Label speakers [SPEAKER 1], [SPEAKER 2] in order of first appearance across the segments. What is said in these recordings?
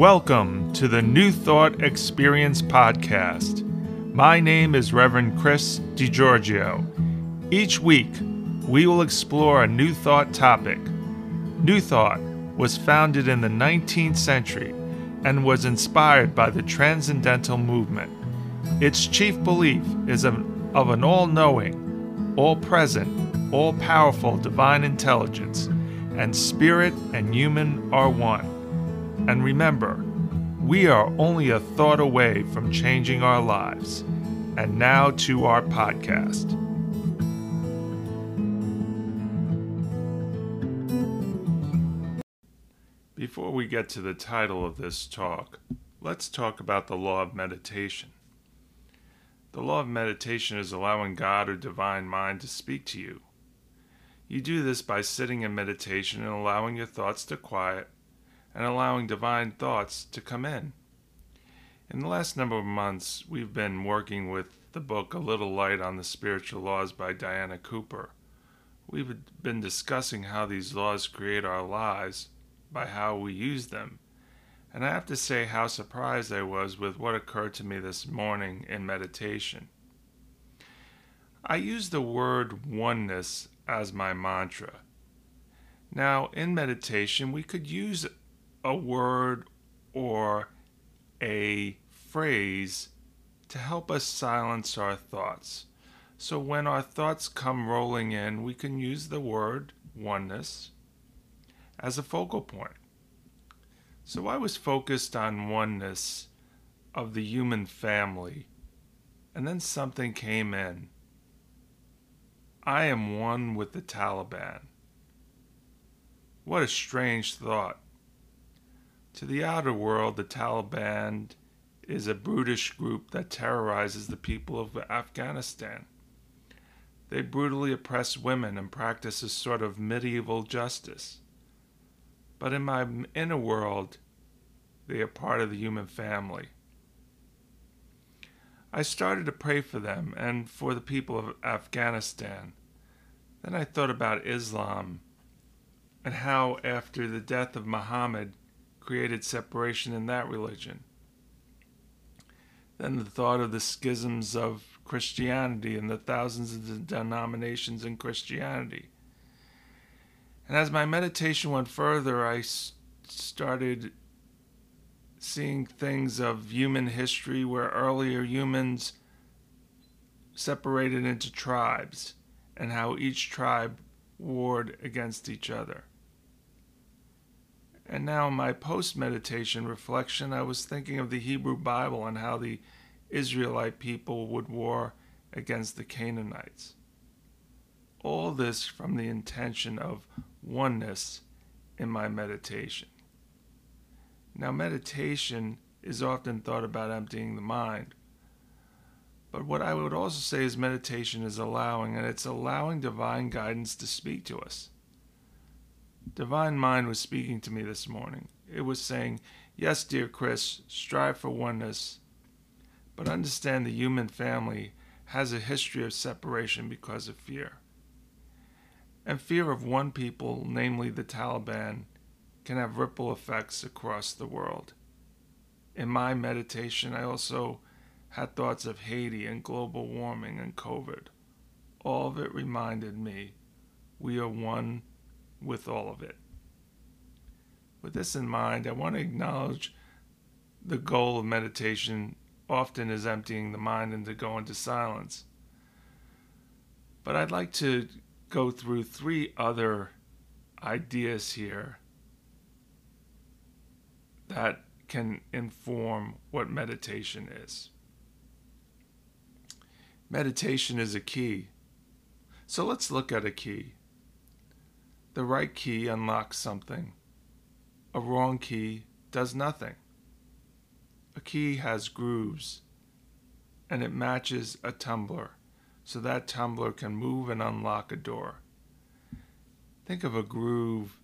[SPEAKER 1] Welcome to the New Thought Experience podcast. My name is Reverend Chris DiGiorgio. Each week, we will explore a New Thought topic. New Thought was founded in the 19th century and was inspired by the Transcendental Movement. Its chief belief is of, of an all knowing, all present, all powerful divine intelligence, and spirit and human are one. And remember, we are only a thought away from changing our lives. And now to our podcast. Before we get to the title of this talk, let's talk about the law of meditation. The law of meditation is allowing God or divine mind to speak to you. You do this by sitting in meditation and allowing your thoughts to quiet and allowing divine thoughts to come in. In the last number of months, we've been working with the book A Little Light on the Spiritual Laws by Diana Cooper. We've been discussing how these laws create our lives by how we use them. And I have to say how surprised I was with what occurred to me this morning in meditation. I use the word oneness as my mantra. Now, in meditation, we could use a word or a phrase to help us silence our thoughts. So when our thoughts come rolling in, we can use the word oneness as a focal point. So I was focused on oneness of the human family, and then something came in. I am one with the Taliban. What a strange thought. To the outer world, the Taliban is a brutish group that terrorizes the people of Afghanistan. They brutally oppress women and practice a sort of medieval justice. But in my inner world, they are part of the human family. I started to pray for them and for the people of Afghanistan. Then I thought about Islam and how, after the death of Muhammad, created separation in that religion. Then the thought of the schisms of Christianity and the thousands of denominations in Christianity. And as my meditation went further, I started seeing things of human history where earlier humans separated into tribes and how each tribe warred against each other. And now, in my post meditation reflection, I was thinking of the Hebrew Bible and how the Israelite people would war against the Canaanites. All this from the intention of oneness in my meditation. Now, meditation is often thought about emptying the mind. But what I would also say is meditation is allowing, and it's allowing divine guidance to speak to us. Divine Mind was speaking to me this morning. It was saying, Yes, dear Chris, strive for oneness, but understand the human family has a history of separation because of fear. And fear of one people, namely the Taliban, can have ripple effects across the world. In my meditation, I also had thoughts of Haiti and global warming and COVID. All of it reminded me we are one with all of it. With this in mind, I want to acknowledge the goal of meditation often is emptying the mind and to go into silence. But I'd like to go through three other ideas here that can inform what meditation is. Meditation is a key. So let's look at a key. The right key unlocks something. A wrong key does nothing. A key has grooves, and it matches a tumbler, so that tumbler can move and unlock a door. Think of a groove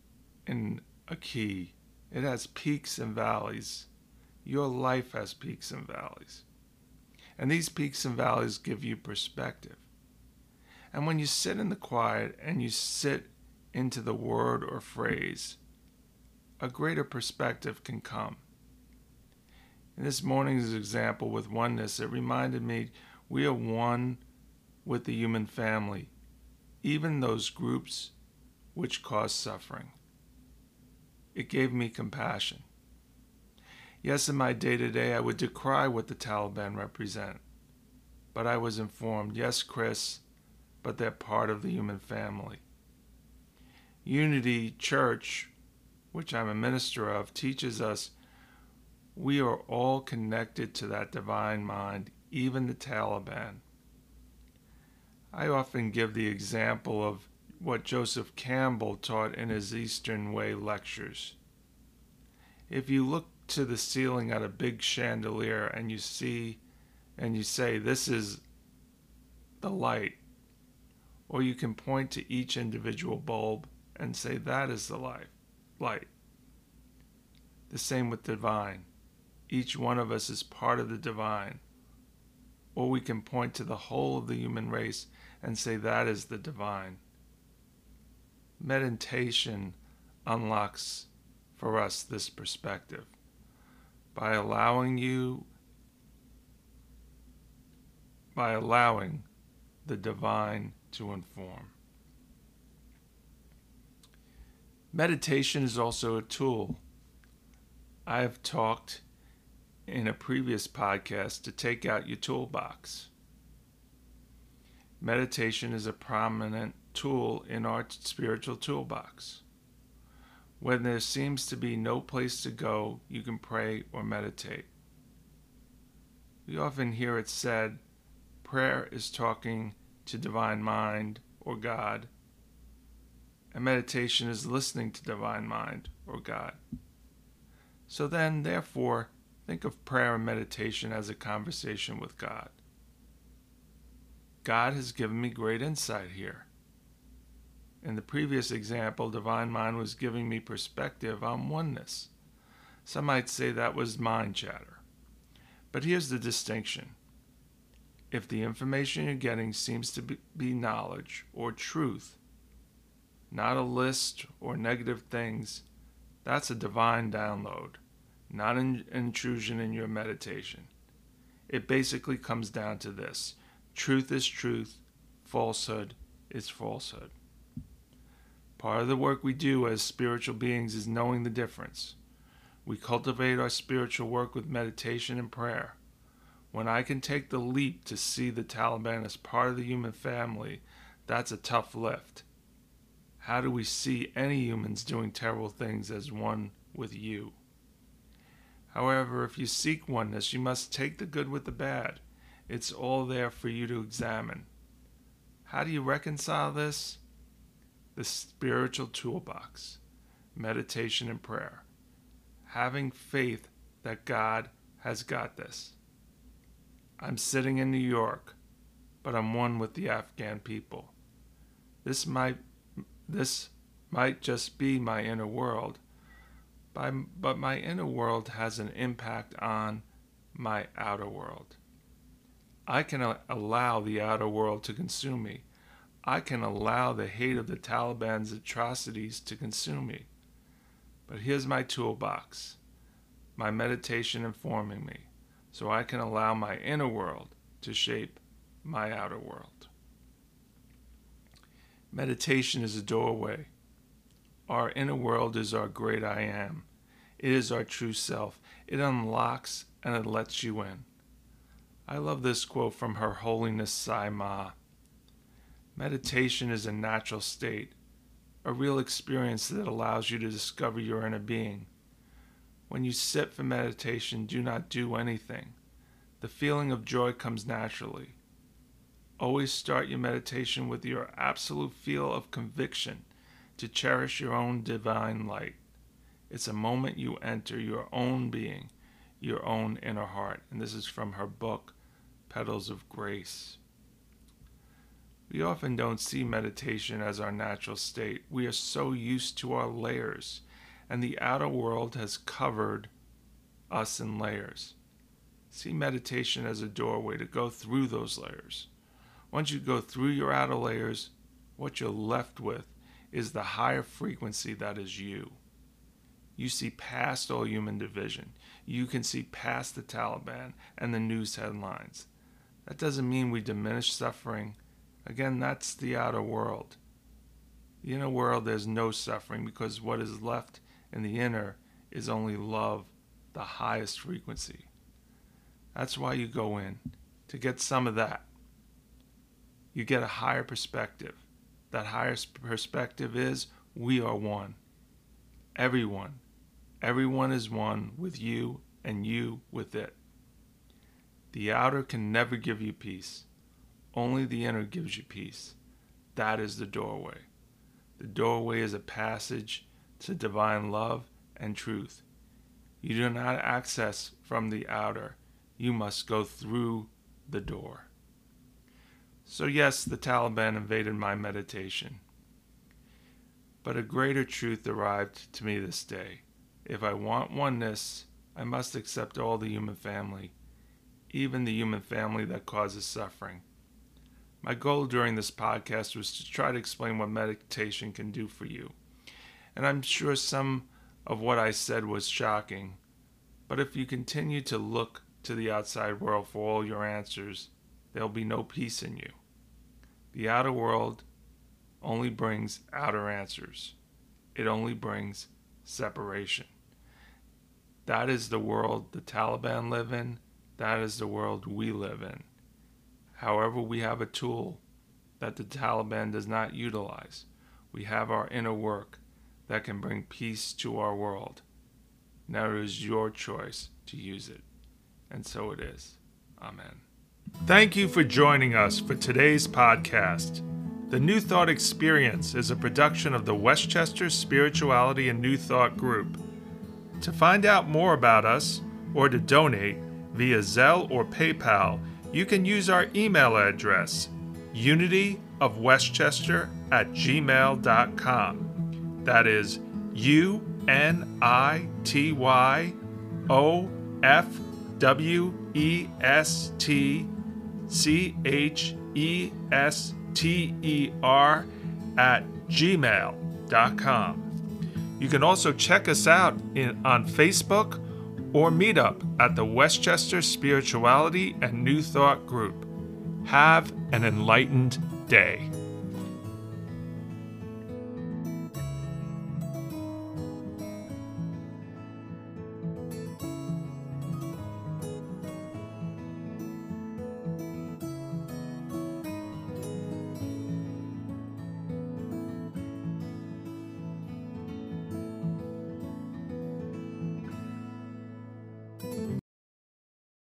[SPEAKER 1] in a key. It has peaks and valleys. Your life has peaks and valleys. And these peaks and valleys give you perspective. And when you sit in the quiet and you sit into the word or phrase, a greater perspective can come. In this morning's example with oneness, it reminded me we are one with the human family, even those groups which cause suffering. It gave me compassion. Yes, in my day to day, I would decry what the Taliban represent. But I was informed, yes, Chris, but they're part of the human family. Unity Church, which I'm a minister of, teaches us we are all connected to that divine mind, even the Taliban. I often give the example of what Joseph Campbell taught in his Eastern Way lectures. If you look to the ceiling at a big chandelier and you see and you say, This is the light, or you can point to each individual bulb and say, That is the light. light. The same with divine. Each one of us is part of the divine. Or we can point to the whole of the human race and say, That is the divine. Meditation unlocks for us this perspective by allowing you by allowing the divine to inform. Meditation is also a tool. I have talked in a previous podcast to take out your toolbox. Meditation is a prominent tool in our spiritual toolbox. When there seems to be no place to go, you can pray or meditate. We often hear it said prayer is talking to divine mind or God, and meditation is listening to divine mind or God. So then, therefore, think of prayer and meditation as a conversation with God. God has given me great insight here. In the previous example, Divine Mind was giving me perspective on oneness. Some might say that was mind chatter. But here's the distinction. If the information you're getting seems to be knowledge or truth, not a list or negative things, that's a divine download, not an intrusion in your meditation. It basically comes down to this truth is truth, falsehood is falsehood. Part of the work we do as spiritual beings is knowing the difference. We cultivate our spiritual work with meditation and prayer. When I can take the leap to see the Taliban as part of the human family, that's a tough lift. How do we see any humans doing terrible things as one with you? However, if you seek oneness, you must take the good with the bad. It's all there for you to examine. How do you reconcile this? the spiritual toolbox, meditation and prayer, having faith that God has got this. I'm sitting in New York, but I'm one with the Afghan people. This might this might just be my inner world, but my inner world has an impact on my outer world. I can allow the outer world to consume me I can allow the hate of the Taliban's atrocities to consume me. But here's my toolbox my meditation informing me, so I can allow my inner world to shape my outer world. Meditation is a doorway. Our inner world is our great I am. It is our true self. It unlocks and it lets you in. I love this quote from Her Holiness Sai Maa. Meditation is a natural state, a real experience that allows you to discover your inner being. When you sit for meditation, do not do anything. The feeling of joy comes naturally. Always start your meditation with your absolute feel of conviction to cherish your own divine light. It's a moment you enter your own being, your own inner heart. And this is from her book, Petals of Grace. We often don't see meditation as our natural state. We are so used to our layers, and the outer world has covered us in layers. See meditation as a doorway to go through those layers. Once you go through your outer layers, what you're left with is the higher frequency that is you. You see past all human division. You can see past the Taliban and the news headlines. That doesn't mean we diminish suffering. Again, that's the outer world. The inner world, there's no suffering because what is left in the inner is only love, the highest frequency. That's why you go in, to get some of that. You get a higher perspective. That higher perspective is we are one. Everyone. Everyone is one with you and you with it. The outer can never give you peace. Only the inner gives you peace. That is the doorway. The doorway is a passage to divine love and truth. You do not access from the outer, you must go through the door. So, yes, the Taliban invaded my meditation. But a greater truth arrived to me this day. If I want oneness, I must accept all the human family, even the human family that causes suffering. My goal during this podcast was to try to explain what meditation can do for you. And I'm sure some of what I said was shocking, but if you continue to look to the outside world for all your answers, there'll be no peace in you. The outer world only brings outer answers, it only brings separation. That is the world the Taliban live in, that is the world we live in. However, we have a tool that the Taliban does not utilize. We have our inner work that can bring peace to our world. Now it is your choice to use it. And so it is. Amen. Thank you for joining us for today's podcast. The New Thought Experience is a production of the Westchester Spirituality and New Thought Group. To find out more about us or to donate via Zelle or PayPal, you can use our email address, unityofwestchester at gmail.com. That is U N I T Y O F W E S T C H E S T E R at gmail.com. You can also check us out in, on Facebook or meet up at the Westchester Spirituality and New Thought Group. Have an enlightened day.